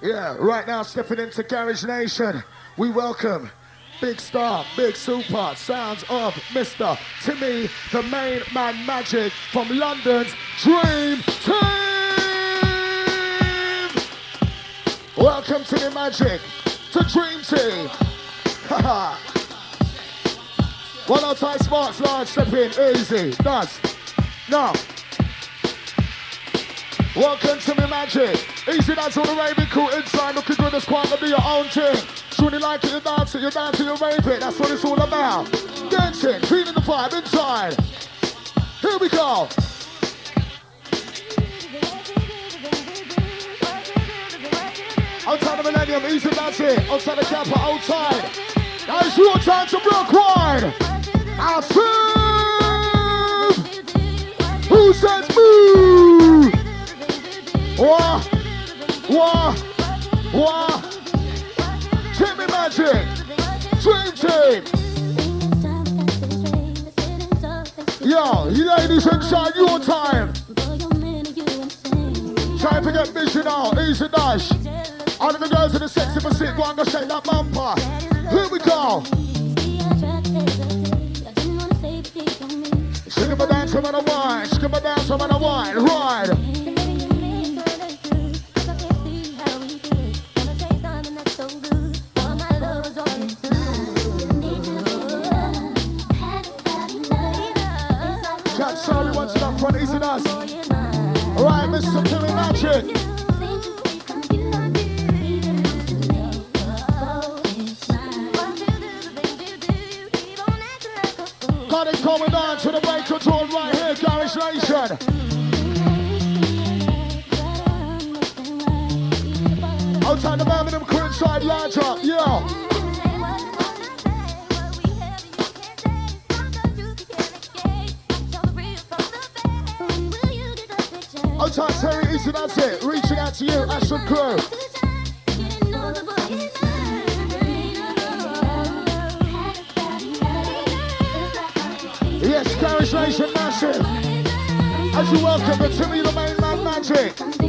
Yeah, right now stepping into Garage Nation, we welcome big star, big super, sounds of Mr. Timmi, the main man magic from London's Dream Team! Welcome to the magic, to Dream Team! One more time, Sparks Large, step in, easy, nice. Now, Welcome to me magic. Easy dance on the raving cool inside. Looking good, it's quite gonna be your own thing. Truly like it, you dance it, you dance it, you rave it. That's what it's all about. Dancing, feeling the vibe inside. Here we go. Outside the millennium, easy that's it. Outside the kappa, outside. Now it's your time to block wide. I feel. Who says move? Wah, wah, wah. Timmi Magic, Dream Team. Yo, you ladies inside your time. Trying to get vision out, easy dash. All of the girls in the sexy sick, go and go shake that bumper. Here we go. Skip a dance, I'm on a wine. Skip a dance, I'm on a wine. Ride. Dash. Alright, Mr. Timmi Magic. Got it coming down to the break control right here, Garage Nation. Outside the Birmingham large up, yeah. Easy, that's it. Reaching out to you, Ashton Crew. Yes, Garage Nation massive. As you welcome the Timmi the Main Man Magic.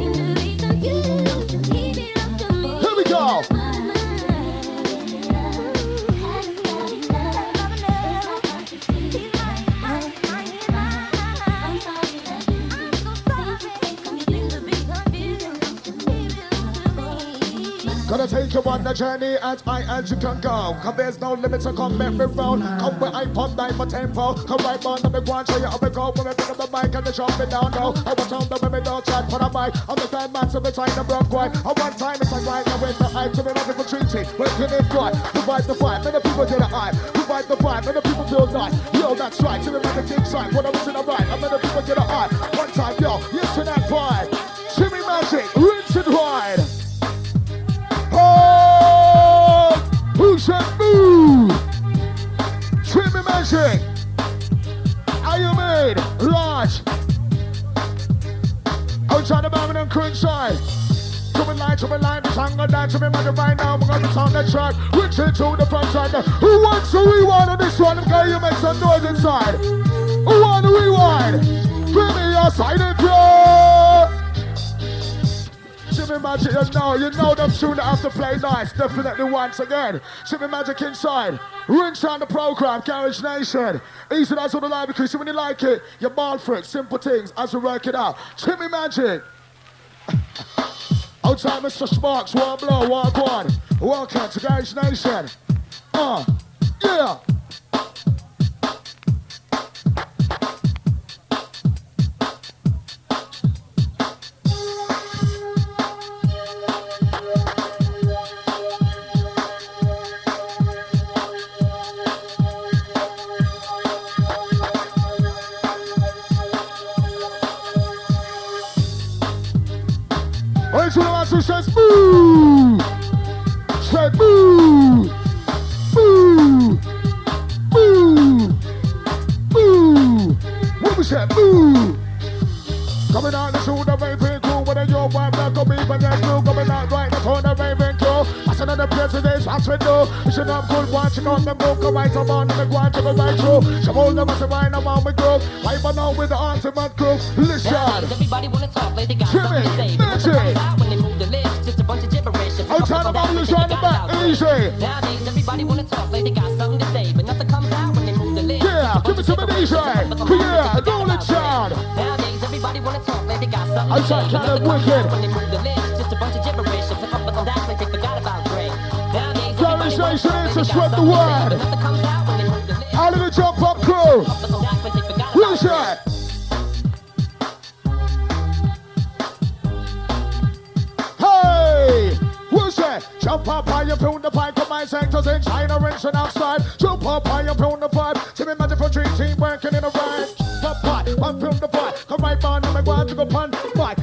Take you on the journey as high as you can go. Cause there's no limit to come me roll. Come where I pump nine for tempo. Come right on the big one, show you how we go. When we pick up the mic and they jump me down low. I watch on the women don't chat for the mic. I'm the bad man, so we trying to broke white. And one time it's like right now with the hype to be nothing for treaty. Working it right, provide the vibe, and the people get a hype. Provide the vibe, and the people feel nice. Yo, that's right, to the man the king side. When I was in the right, and the people get a hype. One time, yo, yes to that vibe. Line, coming line, the song going down to me, magic right now. We're gonna sound the track. Reaching to the front side. Who wants to rewind on this one? Girl, you make some noise inside. Who want to rewind? Give me your silent draw. Jimmy Magic, you know, you know them tune have to play nice. Definitely once again. Jimmy Magic inside. Rinse on the program, Garage Nation. Easy as on the line because when you like it, you ball for it. Simple things as we work it out. Jimmy Magic. Outside Mr. Sparks, one blow, one one. Welcome to Garage Nation. Uh, yeah. To go right through. Some old them as a wine around we groove. Wipe on out with the ultimate crew. Listen. Everybody wanna talk, like they got something to say. But when they out when they move the lips, just a bunch of gibberish. I'm Somebody is right the back, easy. Nowadays, everybody wanna talk like they got something to say, but nothing comes out when they move the lips. Yeah, give it to me easy. Yeah, roll it down. Nowadays, everybody wanna talk like they got something to say, but nothing comes out wicked. when they move the lips. Just a bunch of gibberish. If a couple of them act like they forgot about Dre. Nowadays, everybody wanna talk like they got the something to say, but nothing comes out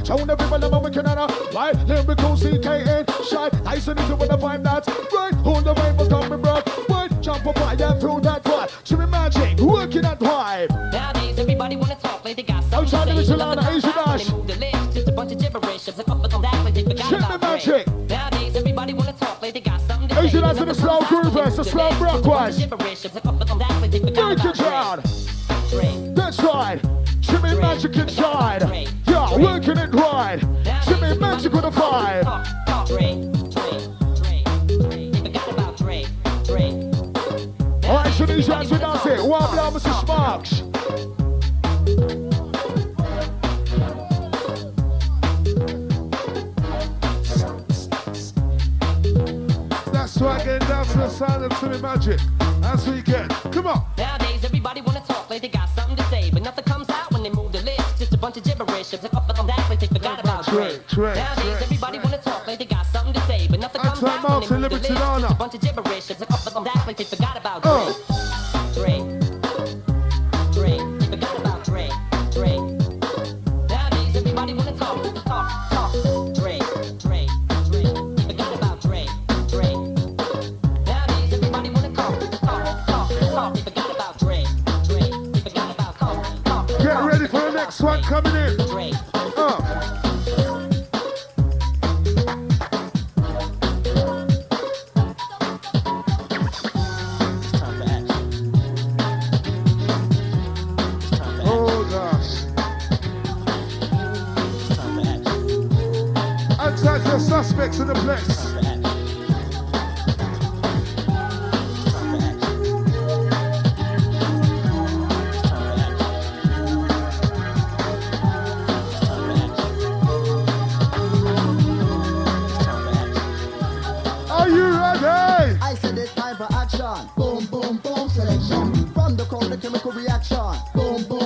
Show everybody I'm wicked and a right. Lyrical CKN. Shy. Nice and easy with the vibe that's right. Hold the vibe was coming, bro. Right. Jump up high and pound that. See me magic, working that vibe. Nowadays, everybody wanna talk like they got I'm something trying to to say. but Alana, nothing Asian Ash. move the lips. Just a bunch of gibberish. Just a couple of like they forgot about the magic. Nowadays, everybody wanna talk like they got something to Asian say. Ash but to the slow when groovers, the slow lips. Just a bunch of gibberish. Just a couple of them like they forgot Break it down. Dre. That's right. Jimmy Magic inside. Yeah, working it right. Jimmy Magic with a five. All right, so these guys with us it. One blow, Mr. Sparks. That's right, getting down to the sound of Jimmy Magic. As we get. Come on. Nowadays, everybody wanna talk like they got something to say, but nothing comes out when they move the lips. Just a bunch of gibberish. Just a couple of them act like they forgot about Dre. Nowadays, everybody wanna talk like they got something to say, but nothing comes out when they move Liberty lips. Just a bunch of gibberish. Just a couple of them act like they forgot about Dre. Dre. Next one coming in. Uh. Oh suspects in the place. Reaction. Boom,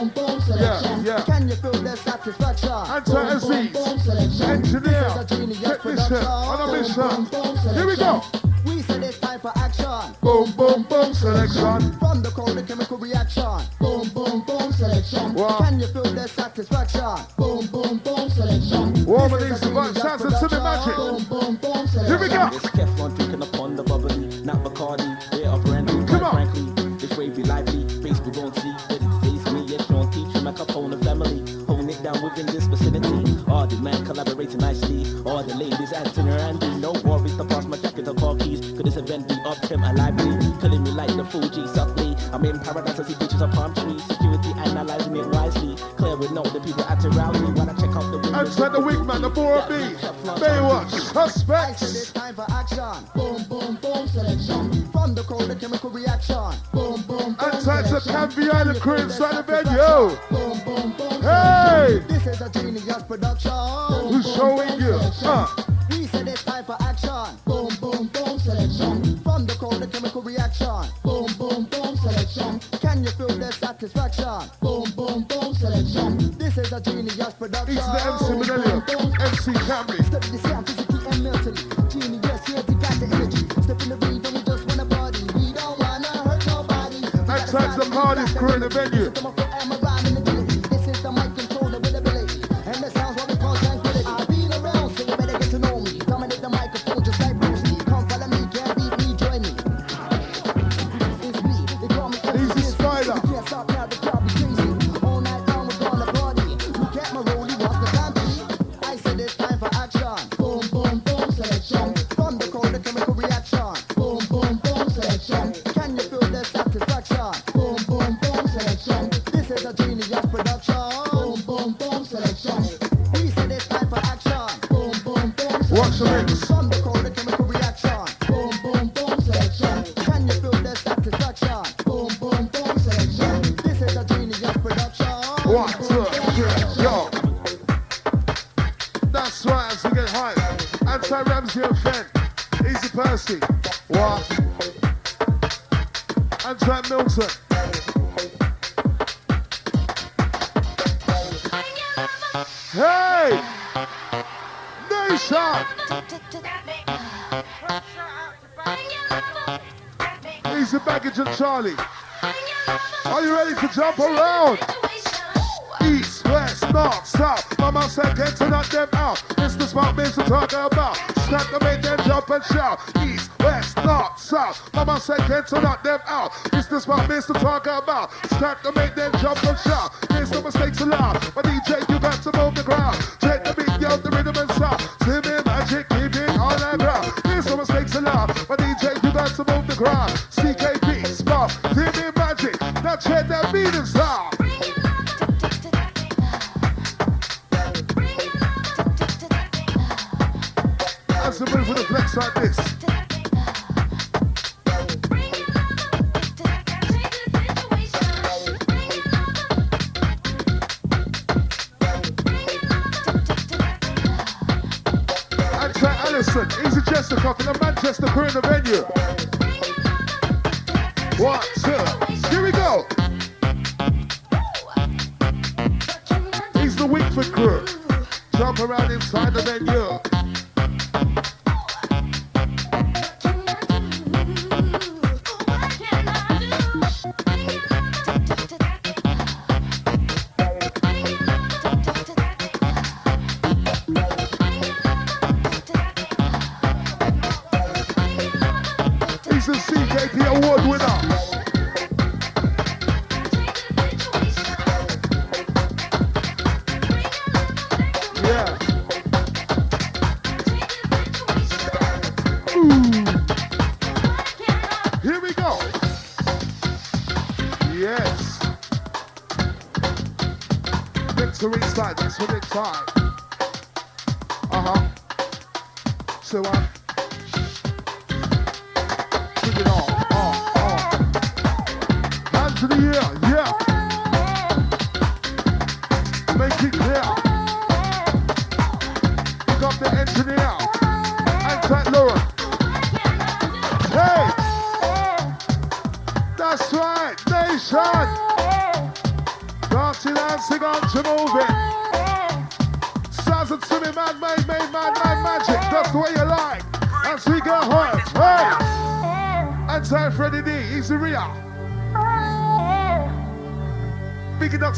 clap the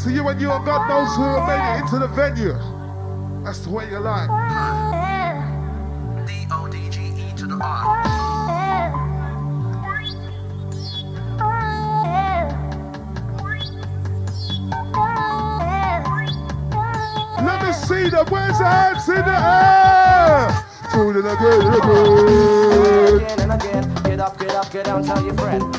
To you and you and God knows who made it into the venue. That's the way you like. D O D G E to the R. Let me see them. Where's the hands in the air? Food again again. Again and again. Get up, get up, get down, tell your friend.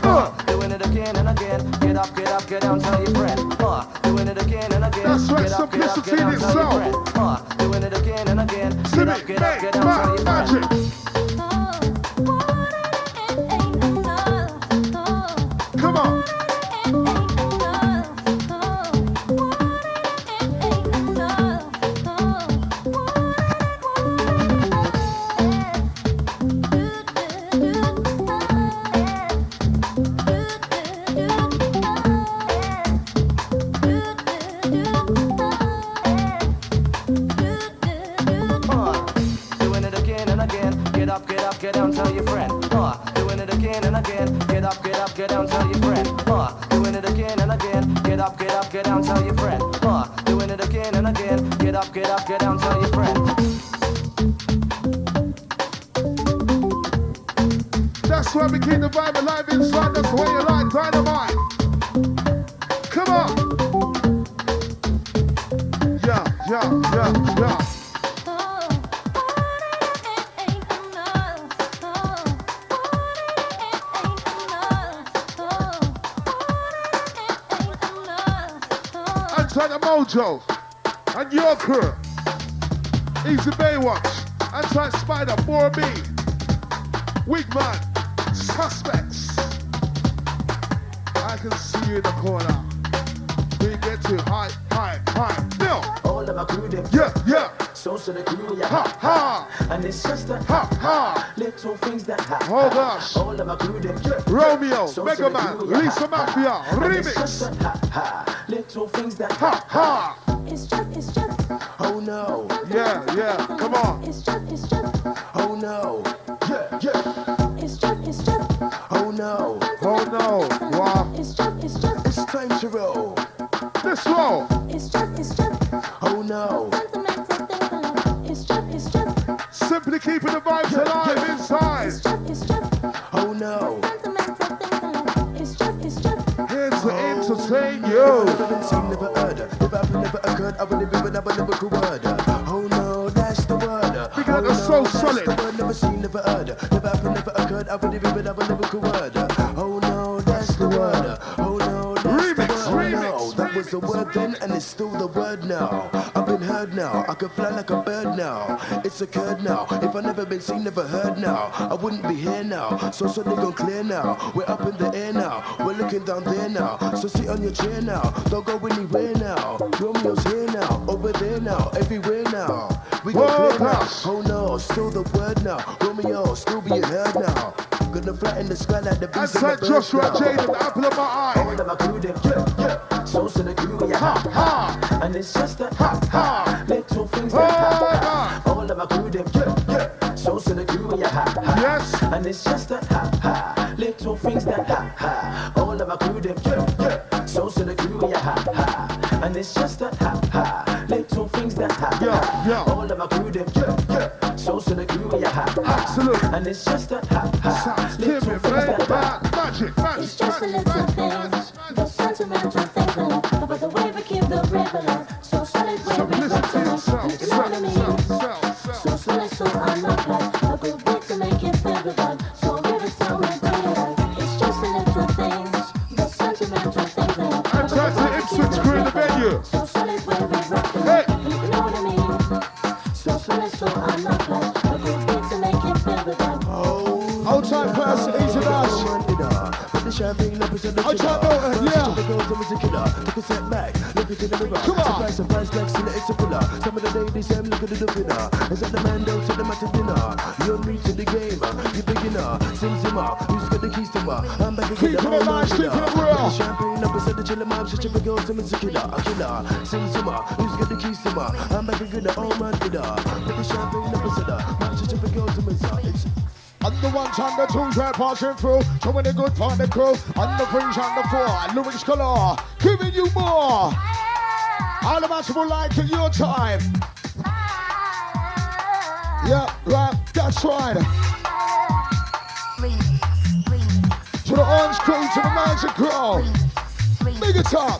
Lisa Maffia, remix. little things that Ha, ha. Never been seen, never heard. If I've never occurred, I would have been, never, never could word. Oh no, that's the word. Big up oh, the so solid. Never seen, never heard. Never happened, never occurred, I would have been, never, never was the word then, and it's still the word now. I've been heard now. I can fly like a bird now. It's occurred now. If I never been seen, never heard now, I wouldn't be here now. So so they gone clear now. We're up in the air now. We're looking down there now. So sit on your chair now. Don't go anywhere now. Romeo's here now. Over there now. Everywhere now. We go clear now. Oh no, still the word now. Romeo, still being heard now. Gonna in the sky like the beast Outside Joshua Jaden, apple of my eye. All of my crew, them, yeah, yeah. So to the crew, yeah, Ha, ha. And it's just a Ha, ha. little things that happen. God. All of my crew, them, yeah, yeah. So to the crew, yeah, ha, ha. Yes. And it's just a ha, ha. Little things that ha, ha. All of my crew, them, yeah, yeah. So to the crew, yeah, ha, ha. And it's just a ha, ha. Little things that ha, Yeah, ha. yeah. All of my crew, them, yeah, yeah. So to the crew, yeah, ha, ha. Absolute. And it's just a ha, ha. Sounds Little timid, things man. that ha, Magic, magic, it's just the magic, little magic, things, magic. the sentimental things in life. But the way we keep the river so solid way we rock Simplicity the of sound, life. You know what I mean? So solid, so unapplied. A good beat to make it vibe. So river sound and bring it alive. It's just the little things, the sentimental things in life. And try to Ipswich crew in the venue. I'll try to- yeah. Take a step back, look into the mirror. Come on. Surprise, surprise, next to the it's a pillar. Some of the ladies, them look at the winner. Is that the man down to the mat to dinner? You're new to the game, uh, you beginner. Sing Zimmer, who's got the keys to her? I'm back again. Keeping the it whole nice, night keeping it killer. Champagne up inside the chiller, mom, such a big girl, some is a killer, a killer. Sing Zimmer, who's got the keys to her? I'm back again, the whole man killer. Put the champagne up inside her, mom, such a big girl, some is a it's On the ones and the twos we're passing through, showing the good for the crew. On the fringe and the four, lyrics galore, giving you more. All of us will like in your time. Yeah, right, that's right. To the orange crew, to the magic crew. Big it up.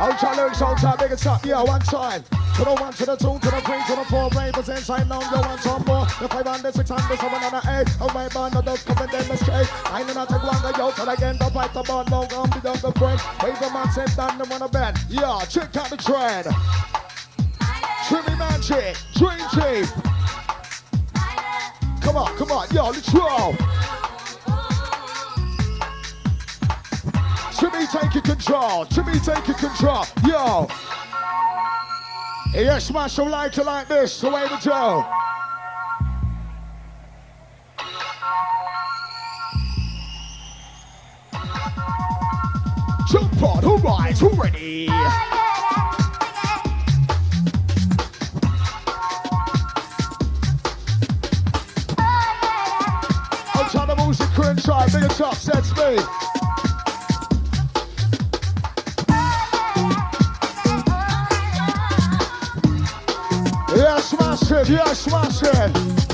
Ultra lyrics, ultra big it up. Yeah, one time. To the one, to the two, to the three, to the four, was inside now, you want some more. The five and the six and the seven and the eight. Oh my band, the dust coming down the straight. I know not take the yo, till again, the fight, the ball, no, I'm the younger friend. Wave the man, sit down, the one a bed. Yeah, check out the trend. Timmi Magic, Dream Team. Come on, come on, yo, let's roll. Timmi taking control. Timmi taking control. Yo. Yeah, smash like it like this. The way we do. Jump on, who rise, who ready? I'll try the music crew inside. Big it up, set speed. Yeah, smash it, yeah,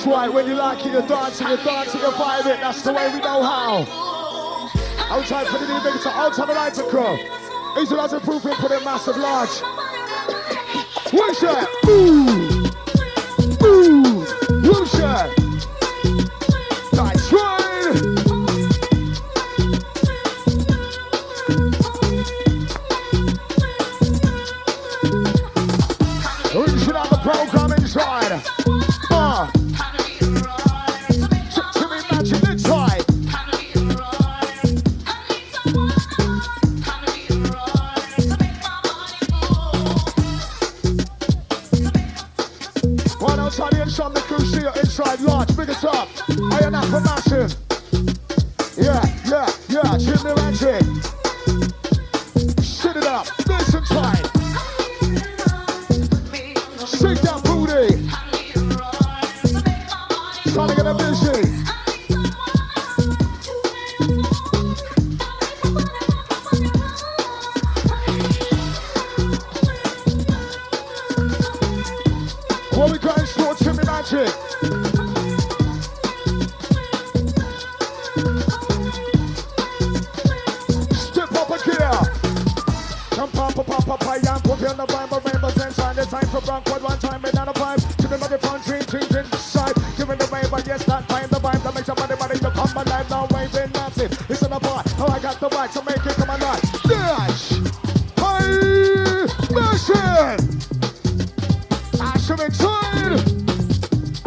That's right, when you like it, you're dancing, you're dancing, you're vibing. That's the way we know how. Outside for the new so outside the lights crew. Easy as a proof, put it massive large. What's that? Ooh.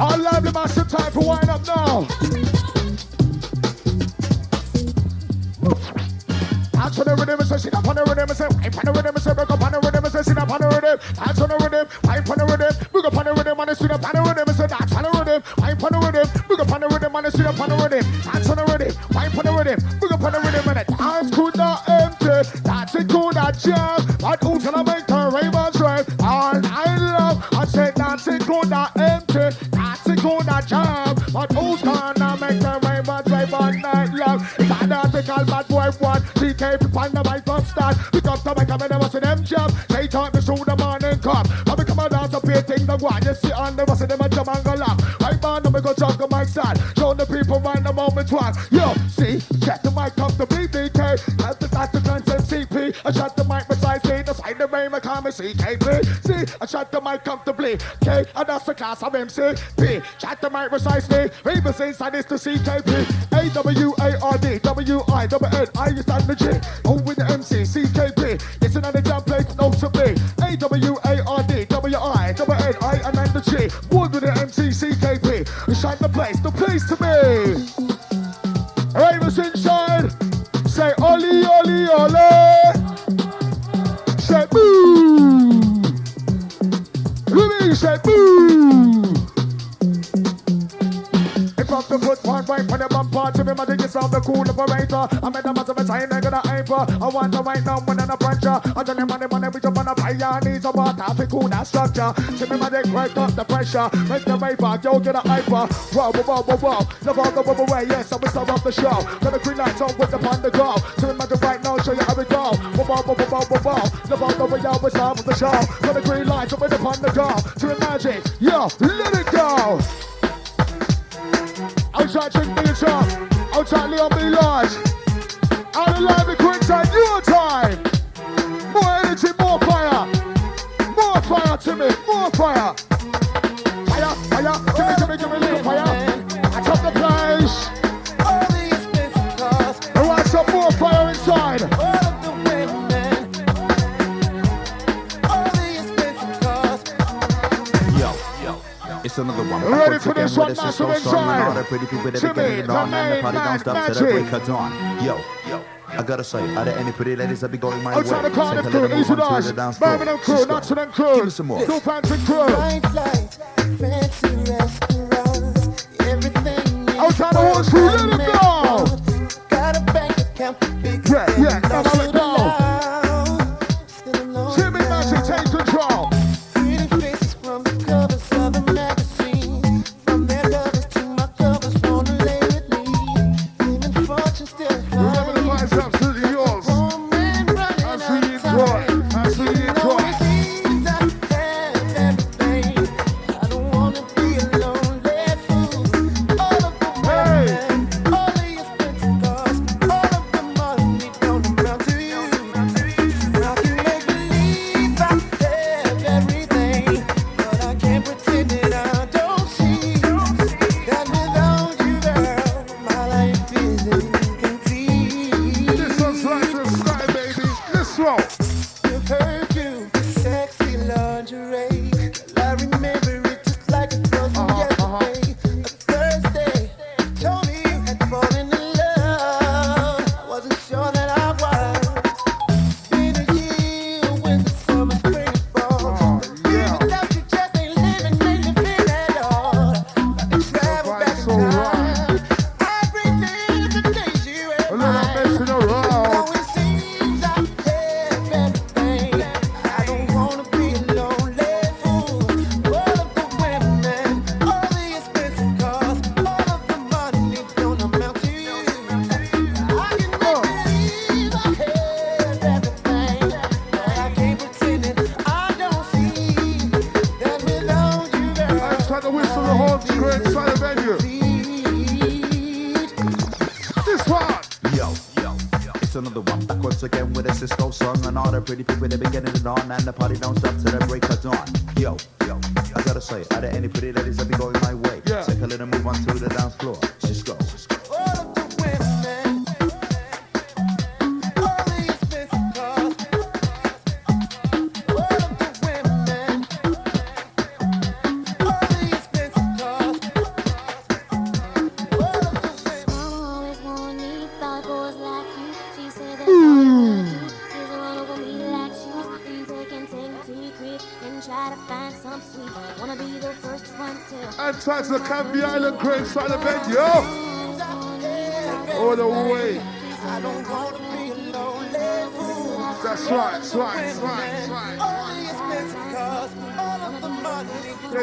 Lively massive time for wind up now. Dance on the rhythm and say, sit up on the rhythm and say, wipe on the rhythm and say, break up on the rhythm and say, sit up on the rhythm. Dance on the rhythm, wipe on the rhythm, bring up on the rhythm and sit up on the rhythm thing the one, you see on the rest them a jump and go laugh, right man, I'm go talk the mic stand, show the people right the moment one, yo, see, get the mic up to BBK, have the dance to concept CP, I shut the mic precisely, the side the rain, I call CKP, see, I shut the mic comfortably, K, and that's the class of MC, P, shut the mic precisely, Ravens inside is the CKP, A-W-A-R-D, W-I, double-N, I is on the G, O structure. See me magic, break up the pressure. Make the vapor, yo, get a hyper. Whoa, whoa, whoa, whoa, whoa. Never go, whoa, whoa, away, yes, I'm the star of the show. Got a green light on with the pun to go. See me magic right now, show you how we go. Whoa, whoa, whoa, whoa, whoa, whoa. Never go, we are the star of the show. Got a green light on with the pun to go. Me magic, yo, let it go. Outside B top. Outside Leon B large. Out of line the quick people that Jimmy, are getting it on the and the party main don't stop man, till the break magic. of dawn. Yo, yo. I gotta say, are there any pretty ladies that be going my way? Outside the Cardiff Say crew, hello to Easy them on Dodge, the dance floor. Birmingham crew, Cisco, Nottingham crew, Give me some more. New Pantry crew. Bright lights, fancy restaurants, everything is Outside the horse crew, let it go. Got a bank account,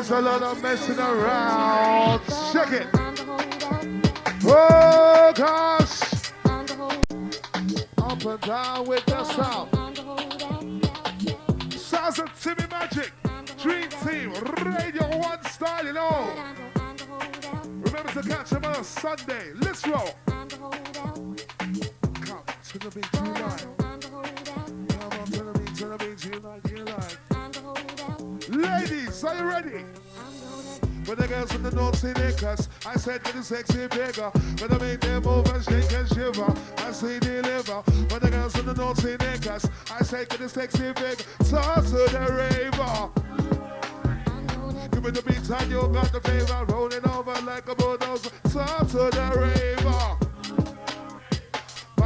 There's a lot of messing around. Check it. I'm the holdout. Oh gosh. I'm the holdout. Up and down with the are you ready? When the girls from the north see cuss, I said to the sexy bigger. When I make them move and shake and shiver, I see deliver. When the girls from the north see cuss, I say to the sexy bigger, talk to the raver. Give me the beat and you got the favor, rolling over like a bulldozer. Talk to the raver.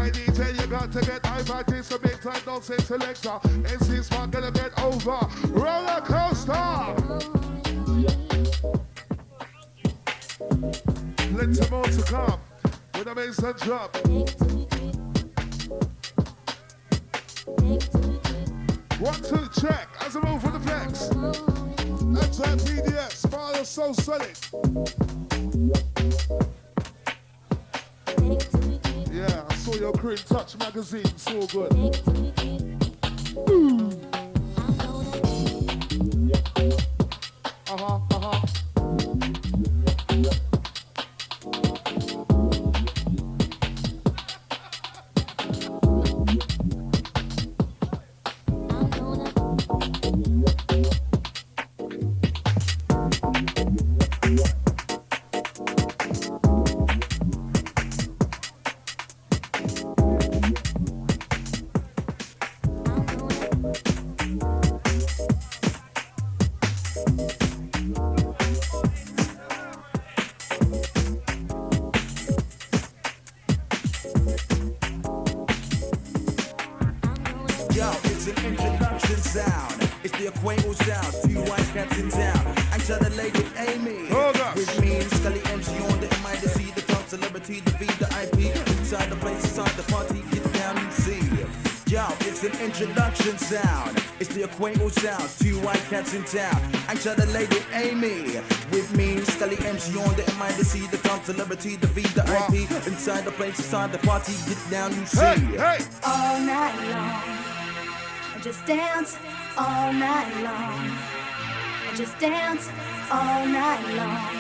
My DJ, you got to get high big time, don't say selector. NC Smart gonna get over. Roller coaster. Plenty more to come. With a bass and drop. One, two, check. As a move for the flex. Anti PDS, fire so solid. Your cream touch magazine, so good. Yo, it's an introduction sound. It's the Aquago sound. Two white cats in town. I shot a lady Amy. With me and Scully MC on the MIDC, the top celebrity, the V, the IP. Inside the place, inside the party, get down you see. Hey, hey. all night long. I just dance all night long. I just dance all night long.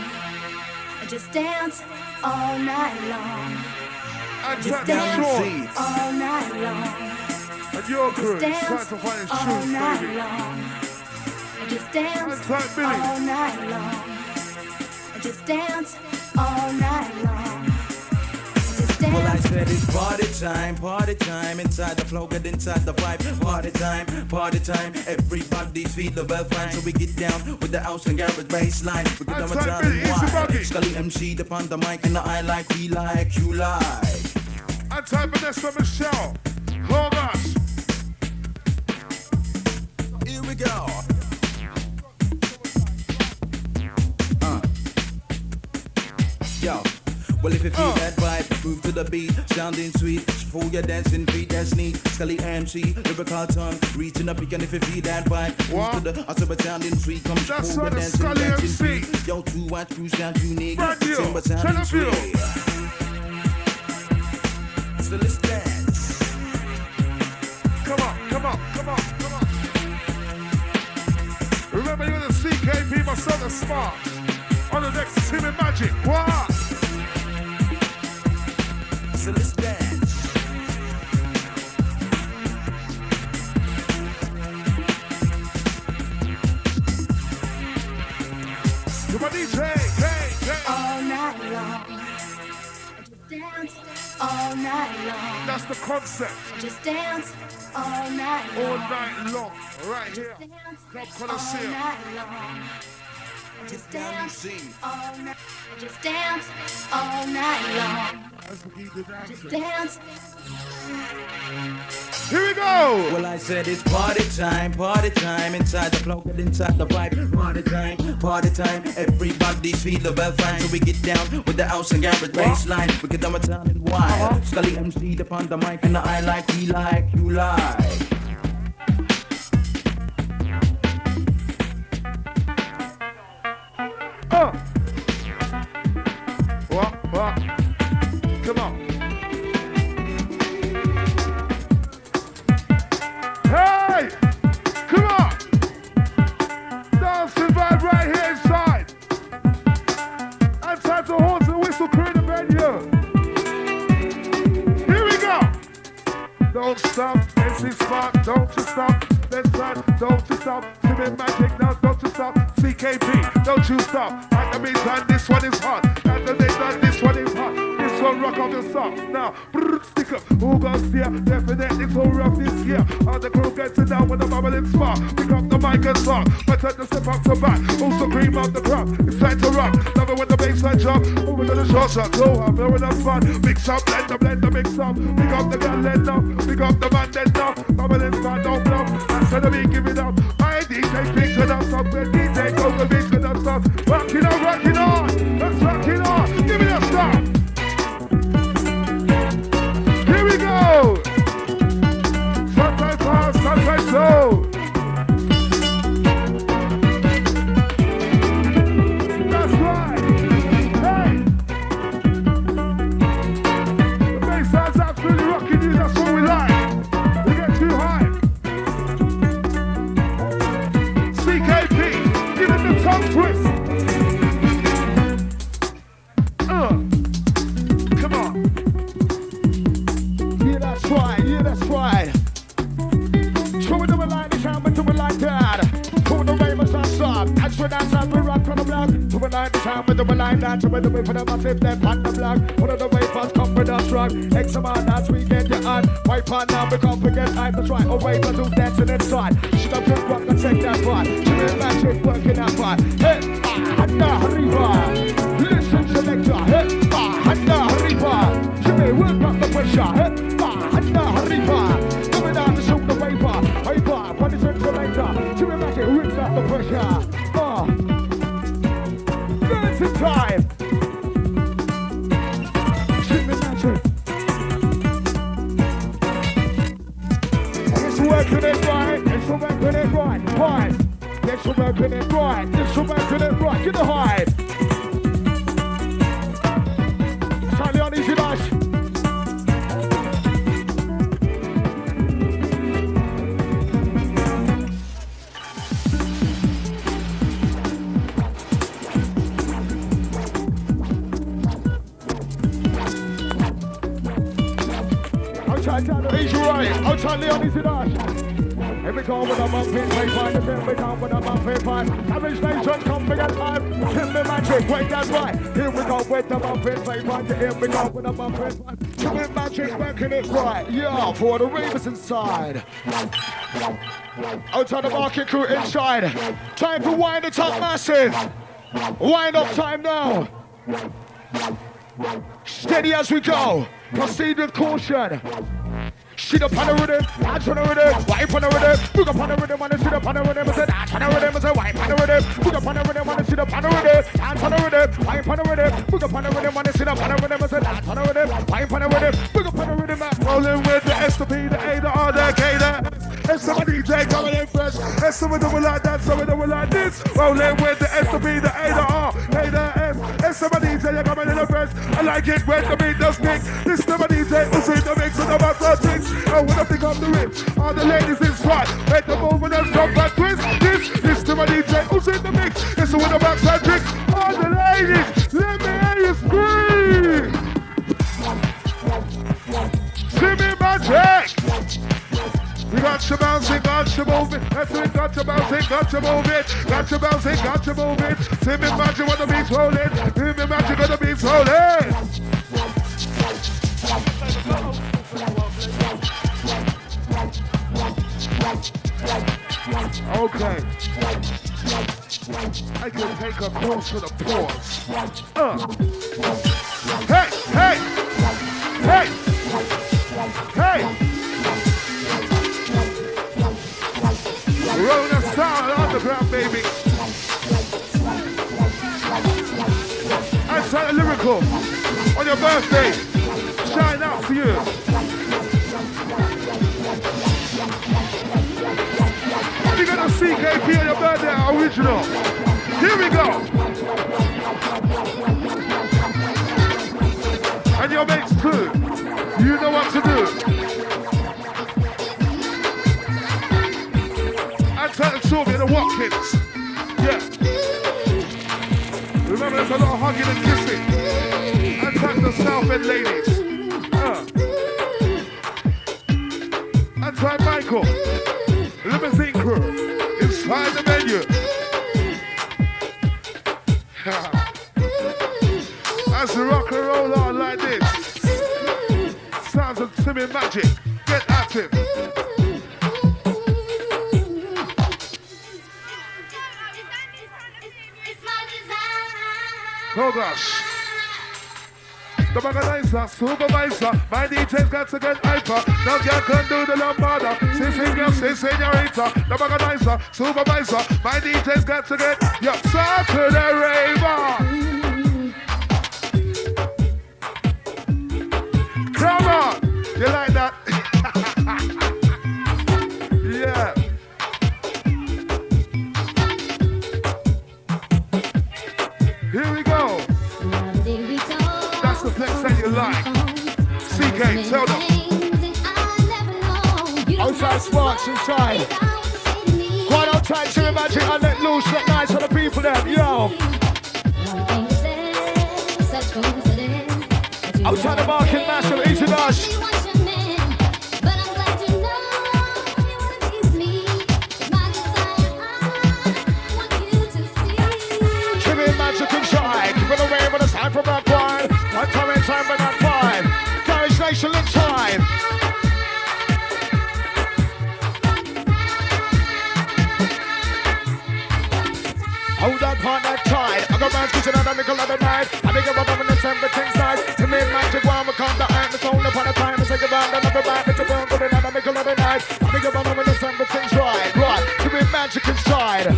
I just dance all night long. I Just dance all night long. And your crew Just is trying dance to find his all night baby. long. I just dance And Billy. all night long. I just dance all night long. I. Well, I said it's party time, party time. Inside the flow, get inside the vibe. Party time, party time. Everybody's feet the well fine. So we get down with the house and garage bass line. We get down with Outside down Billy, and easy wide. buggy. Scully MC upon the mic, and I like, we like, you like. And type Vanessa Michelle. Oh gosh. Go. Uh. Yo. Well, if you feel Uh. that vibe, move to the beat, sounding sweet. For your dancing feet, that's neat. Scully MC, lyrical tongue, reaching up, and if you feel that vibe, move What? to the also sounding sweet. Come That's for right, your the dancing, Scully dancing MC. feet. Yo, two watch crew sound unique. New. Timber sounding you. sweet. So let's dance. Come on, come on, come on, CKP, my son is smart. On the next is him and Magic. What? So let's dance. Come on, DJ. Night long. That's the concept. Just dance all night long. All night long. Right here. Dance Club all night long. Just Down dance all night. Just dance all night long. Let's keep the dancing. Dance Here we go. Well, I said it's party time, party time. Inside the flow, get inside the vibe. Party time, party time. Everybody feel the well fine. So we get down with the house and garage baseline. We get down with town and wild. Scully MC upon the mic, and I like, he like, you like. Don't you stop. Magic now, don't you stop. CKP, don't you stop. At the meantime, this one is hot. Rock off the socks. Now, brrr, stick up. Who goes here? Definitely so rough this year. All the crew gets it down with the bubbling spark. Pick up the mic and talk. But take the step up to back. Also cream up the crowd. It's time to rock. Love it when the bassline drop. Over to the short shot. So I'm very enough fun. Mix up, blend the blend the mix up. Pick up the gun, let up. Pick up the man, then up. Bubbling spark, don't bluff. Answer the beat, give it up. I DJ picture up something. DJ goes the beat with us stuff. Rocking on, rocking massive, them on the block. One of the wavers come with us rock. Amount as we get you on. White part now, we come forget time. That's right. Oh, wait, who's dancing inside. Should have muffin paper, here we go with a muffin pipe. Kill me magic, making it right. Yeah, for the ravers inside. Out on the market crew inside. Time to wind it up massive. Wind up time now. Steady as we go. Proceed with caution. Shit up on the rhythm, dance on the rhythm, wipe on the rhythm, book up on the rhythm, wanna sit up on the rhythm, I say dance on the rhythm, I say wipe on the rhythm, book up on the rhythm, wanna sit up on the rhythm, dance on the rhythm, wipe on the rhythm, book up on the rhythm, wanna sit up on the rhythm, I say dance on the rhythm, wipe on the rhythm, book up on the rhythm, man. rolling with the S, the P, the A, the R, the K, the S, some DJ coming in fresh, S, some of them will like that, some of them will like this, rolling with the S, the P, the A, the R, K, the S, S, some DJ, you're coming in the fresh, I like it when the beat does kick, this some of DJ, who's in the mix, and the master things, I wanna pick up the rich, all the ladies inside, make the move and jump and twist, this, this to my DJ, who's in the mix, is with the backside trick, all the ladies, let me hear you scream, see me magic, we got to bounce it, got to move it. That's it, got to bounce it, got to move it. Got to bounce it, got to move it. Timmi Magic gonna be rolling. Timmi Magic gonna be rolling. Okay. I can take a close to the pause. Uh. Hey, hey, hey. Sound underground, baby. And sound lyrical on your birthday. Shine out for you. You're gonna see KP on your birthday original. Here we go. And your mates too. You know what to do. Sylvia the Watkins. Yeah. Remember there's a lot of hugging and kissing. And thank the South End ladies. Uh. And thank Michael. Limousine crew. Inside the menu. As the rock and roll on like this. Sounds of Timmi Magic. Get active. Oh. The organizer, supervisor, my DJ's got to get hyper. Now you can do the lambada. Si senor, si senorita. The organizer, supervisor, my DJ's got to get your Saturday raver. Come on, you like that? Outside sparks inside. Quite outside, Jimmy Magic, and let loose, let nice for the people there. Yo. Outside the market, massive, sign from that wine. One time in time, but not five. Garage Nation inside. Hold partner tight. I got man's kitchen and I nickel of the night. I think about them in the same things nice. To me, magic one will come the hand. It's only upon a time. It's like a band and a band. It's a band, good and I nickel of night. I think about them in the same things right. Right. To me, magic inside.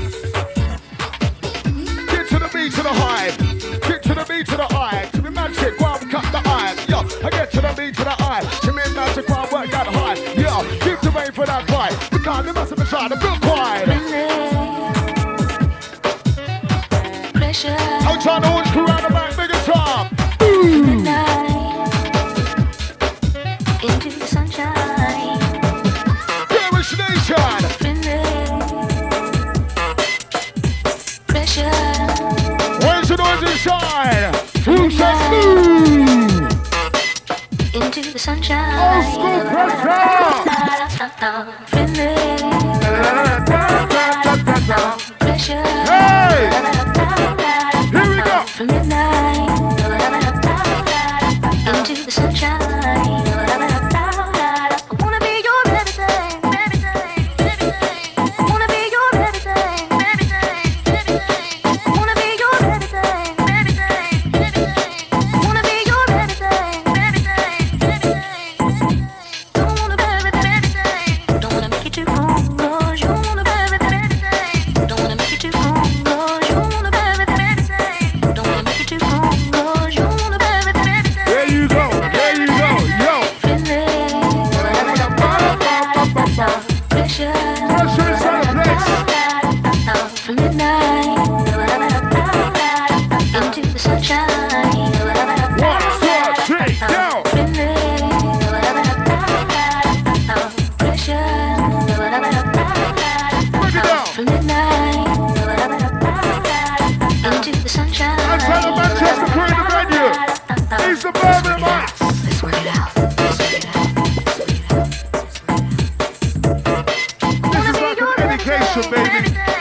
Get to the beat to the high. Get to the beat to the eye. To me, magic one will cut the eye. Yo, I get to the beat to the eye. To me, magic one work that high. Yo, keep the way for that fight. Because they must have been trying to feel I'm trying to orange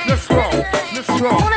Let's go. Let's go.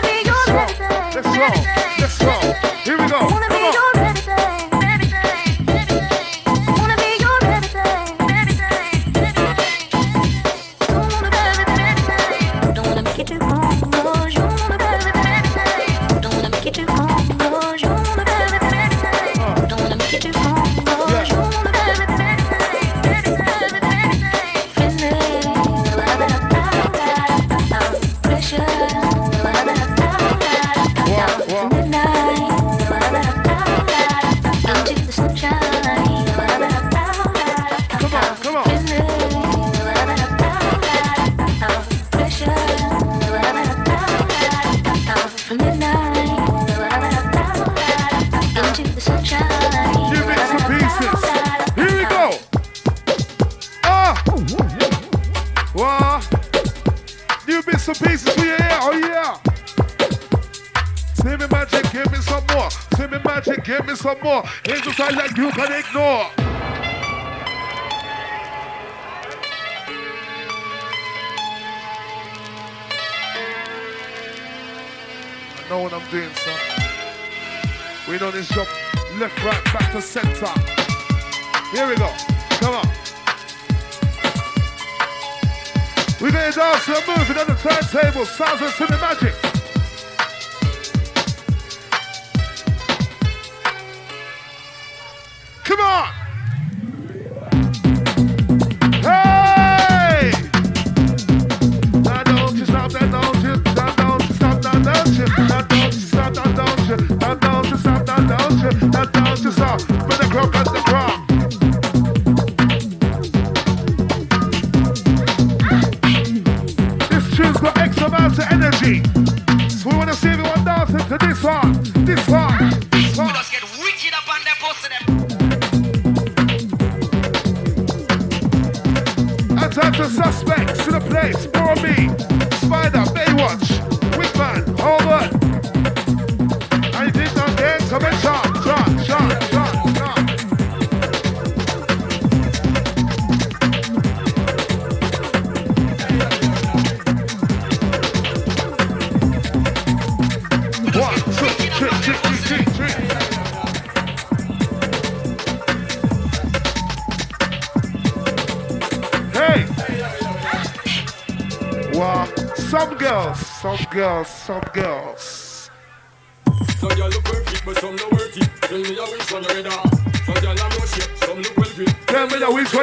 Doing, son. We know this job. Left, right, back to center. Here we go. Come on. We're going to dance, we're on the turntable. Sounds and the magic. The energy. So we want to see everyone dancing to this one. This one. This one. Just get wicked up on their post them. That's the suspects to the place. Follow me.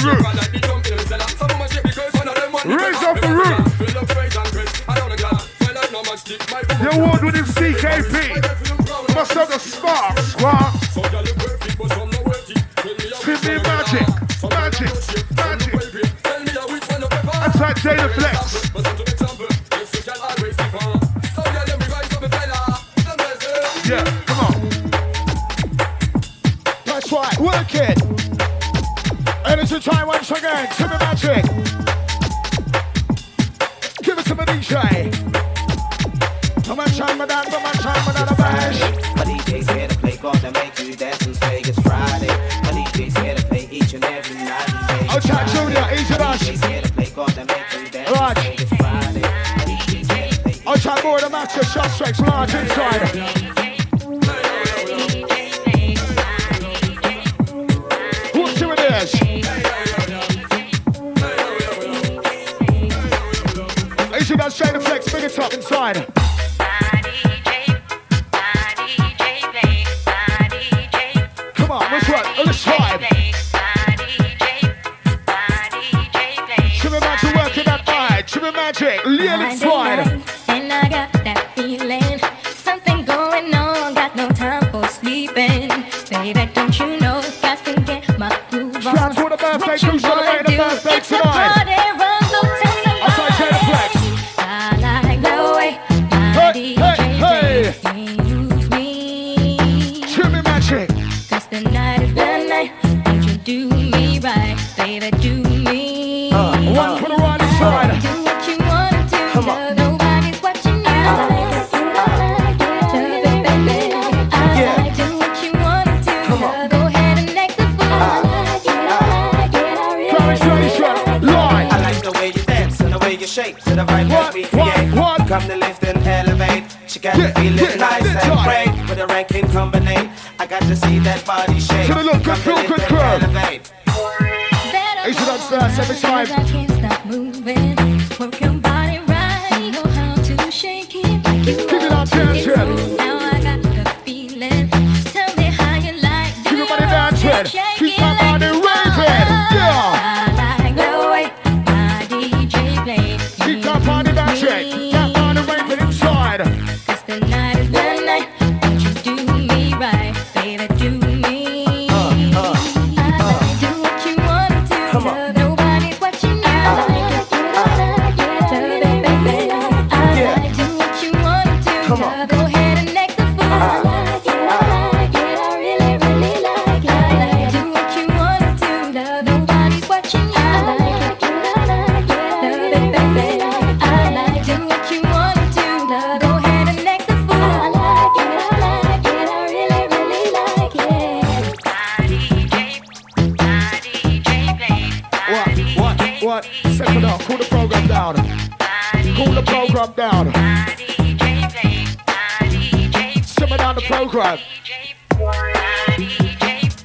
the roof. Raise up the roof. The award winning CKP must have the spark, squad. Give me magic, magic, magic. That's like Jada Flex. Blanche inside. baby, don't you know? Got to get my groove on. The the tonight. got to see that body shape. Should I look good, good, good, good? They should every time.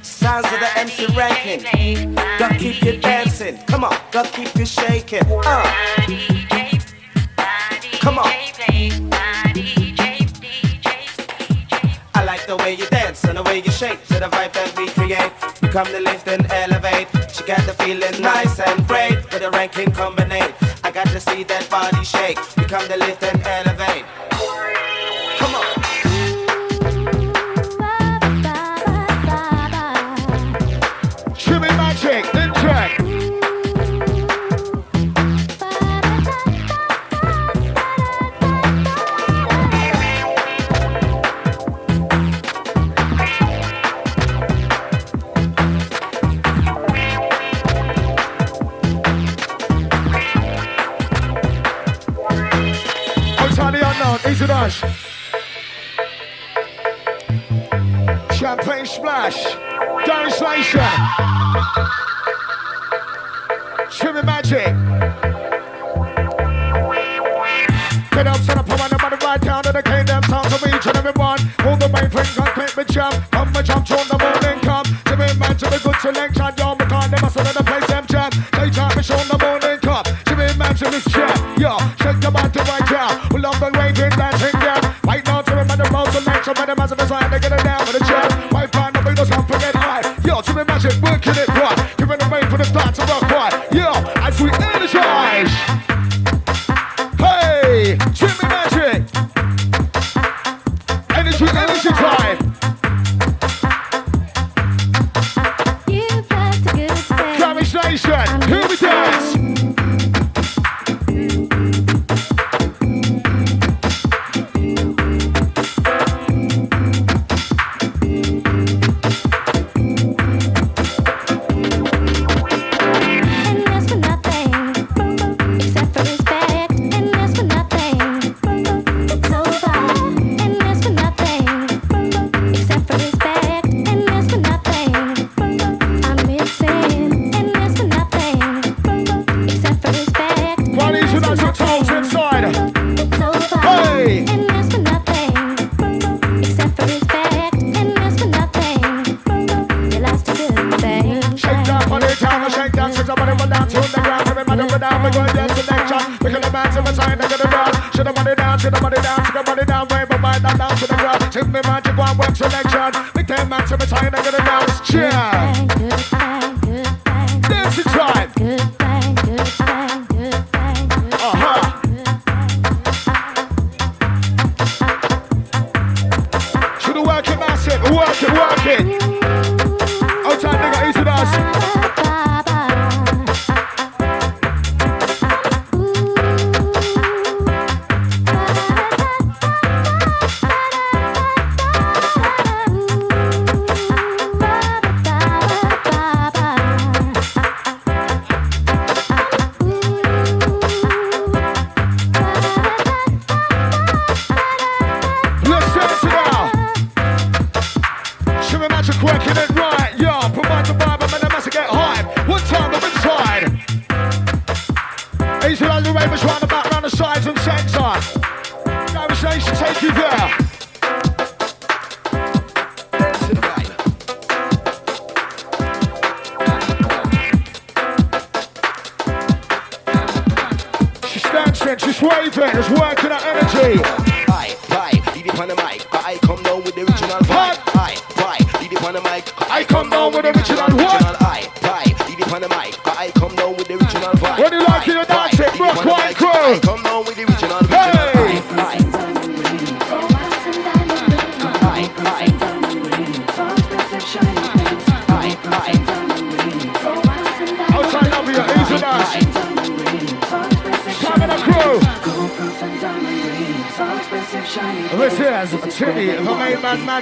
Sounds of the MC ranking. Gotta keep you dancing. Come on, gotta keep you shaking. Uh. Come on. I like the way you dance and the way you shake to the vibe that we create. You come to lift and elevate. She got the feeling nice and great with the ranking combinate. I got to see that body shake. We come to lift and elevate. Racetrack.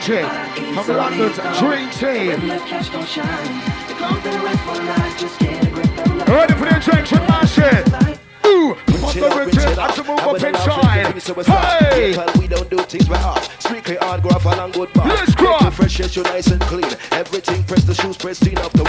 Magic from London's Dream Team. Ready for the injection, mash it. Ooh, on the Richard, I to move up inside. Hey! We don't do things right off. Strictly hard, off along good bar. Let's you fresh, yes, you nice and clean. Everything, press the shoes, press clean the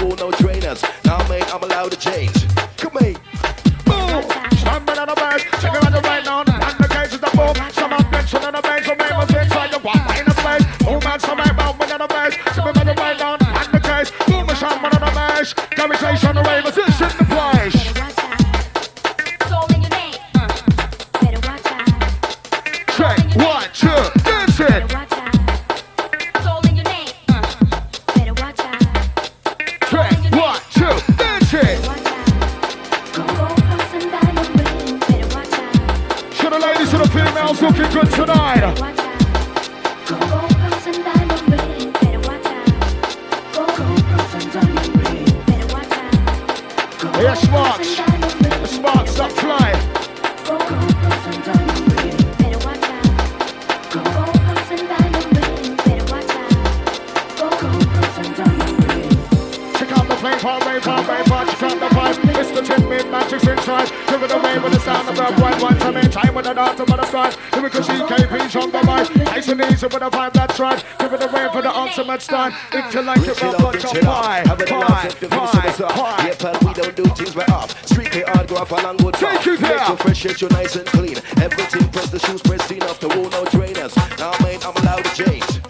one. Time with the dance of the sky. Lyrical CKP on the mic. Nice and easy with the vibe that's right. Give it away for the ultimate style. If you like it, rock on your pie. A Pie, pie, music is up. pie. Yeah, pal, we don't do things right off. Strictly hard, go off along good bar. Take you. Make you fresh, yes, you nice and clean. Everything, press the shoes, press clean off the wall, no trainers. Now, mate, I'm allowed to change.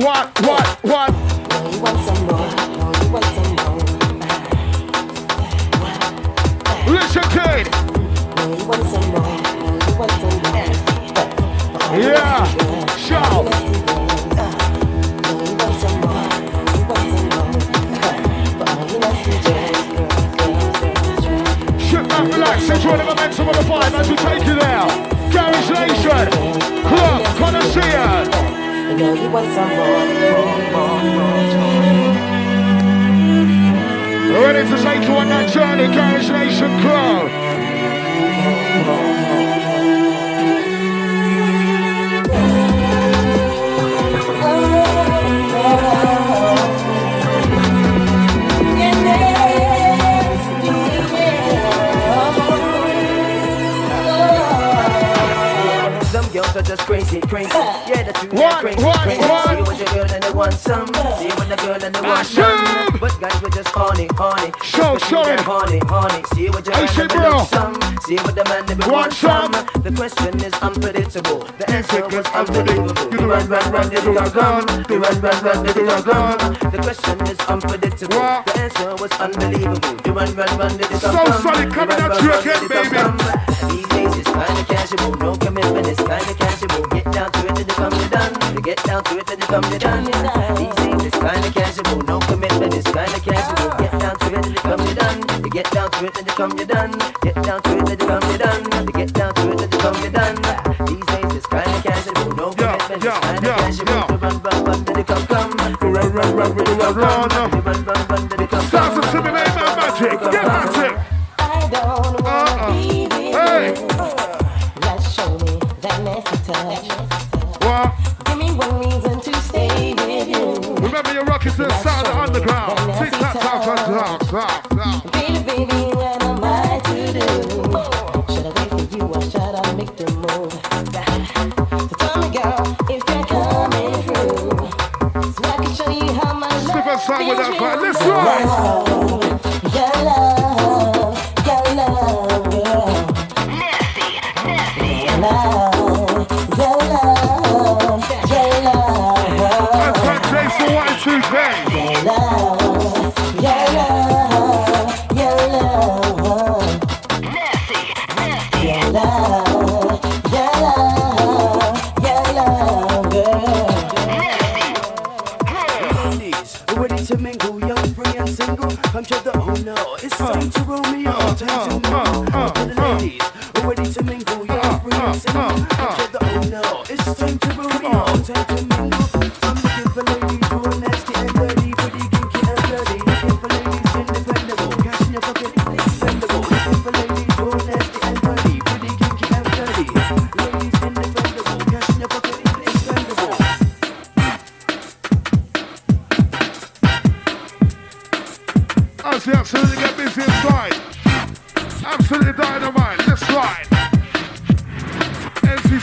What, what, what, what? Listen, kid. Yeah, shout. Sit back, relax, enjoy the momentum of the vibe as we take you there. Garage Nation, Club Connoisseur. Ready to take you on that journey, Garage Nation Club. Are just crazy, crazy. Uh. Yeah, the two One, are crazy, one, crazy. one. See you with your girl and they want some. See you with the girl and they want some. But guys, we're just horny, horny. Show, show it. Horny, horny. See you with your say, and they want some. See you with the man we Want some. The question is unpredictable. The answer was unbelievable. You You run, run, run, it all come? You run, run, run, it all come? The question is unpredictable. The answer was unbelievable. You run, run, run, did it all So solid coming You at you again, did it all baby. These days it's kinda casual, no commitment, down to it and you come, you're done. These days it's kinda casual, no commitment, it's kinda casual. Get down to it and you come, you're done. You get down to it and you come, you're done. Get down to it and you come, you're done. You get down to it and you come, you're done. These days it's kinda casual, no commitment, it's kinda casual. You run, run, run, till you come, come. You run, run, run, till you come, come. You run, run,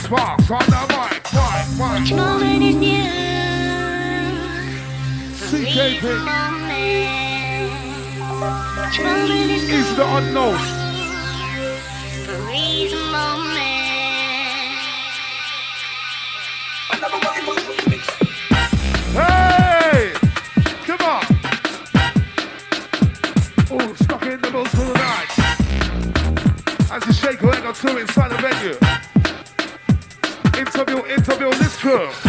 sparks on the mic. Right, right. Moment is new. CKP. Moment is the unknown. Hey! Come on! Oh, stuck in the middle of the night. As the shaker went on two inside the venue interview, interview, listen.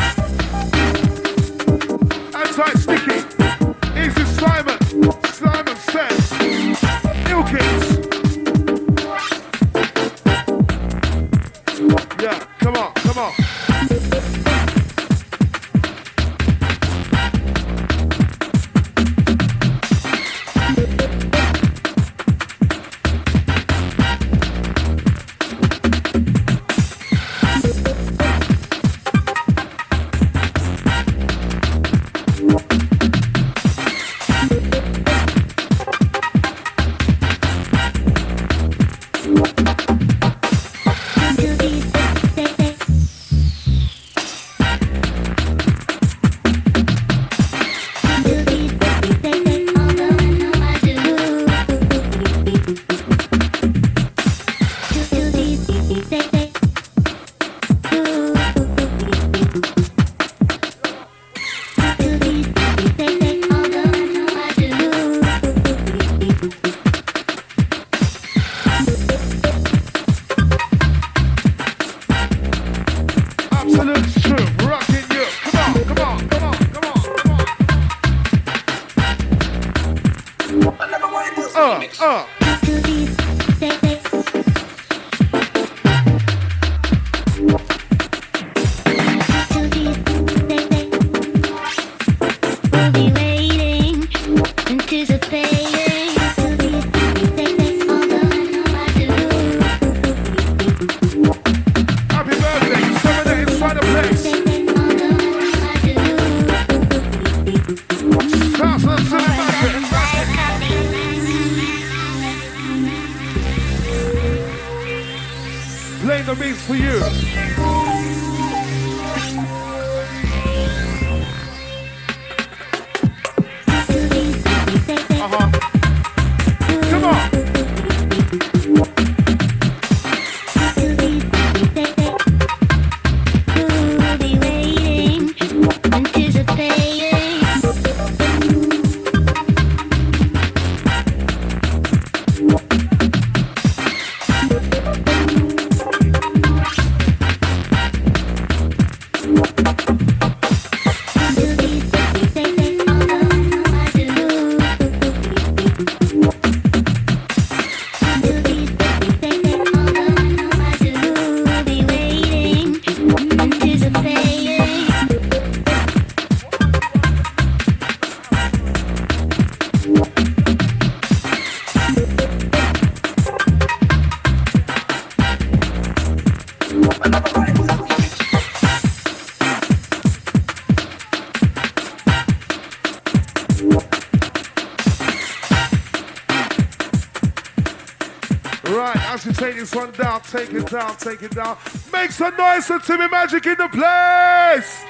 take it down. Make some noise for Timmi Magic in the place!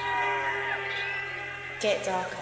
Get dark.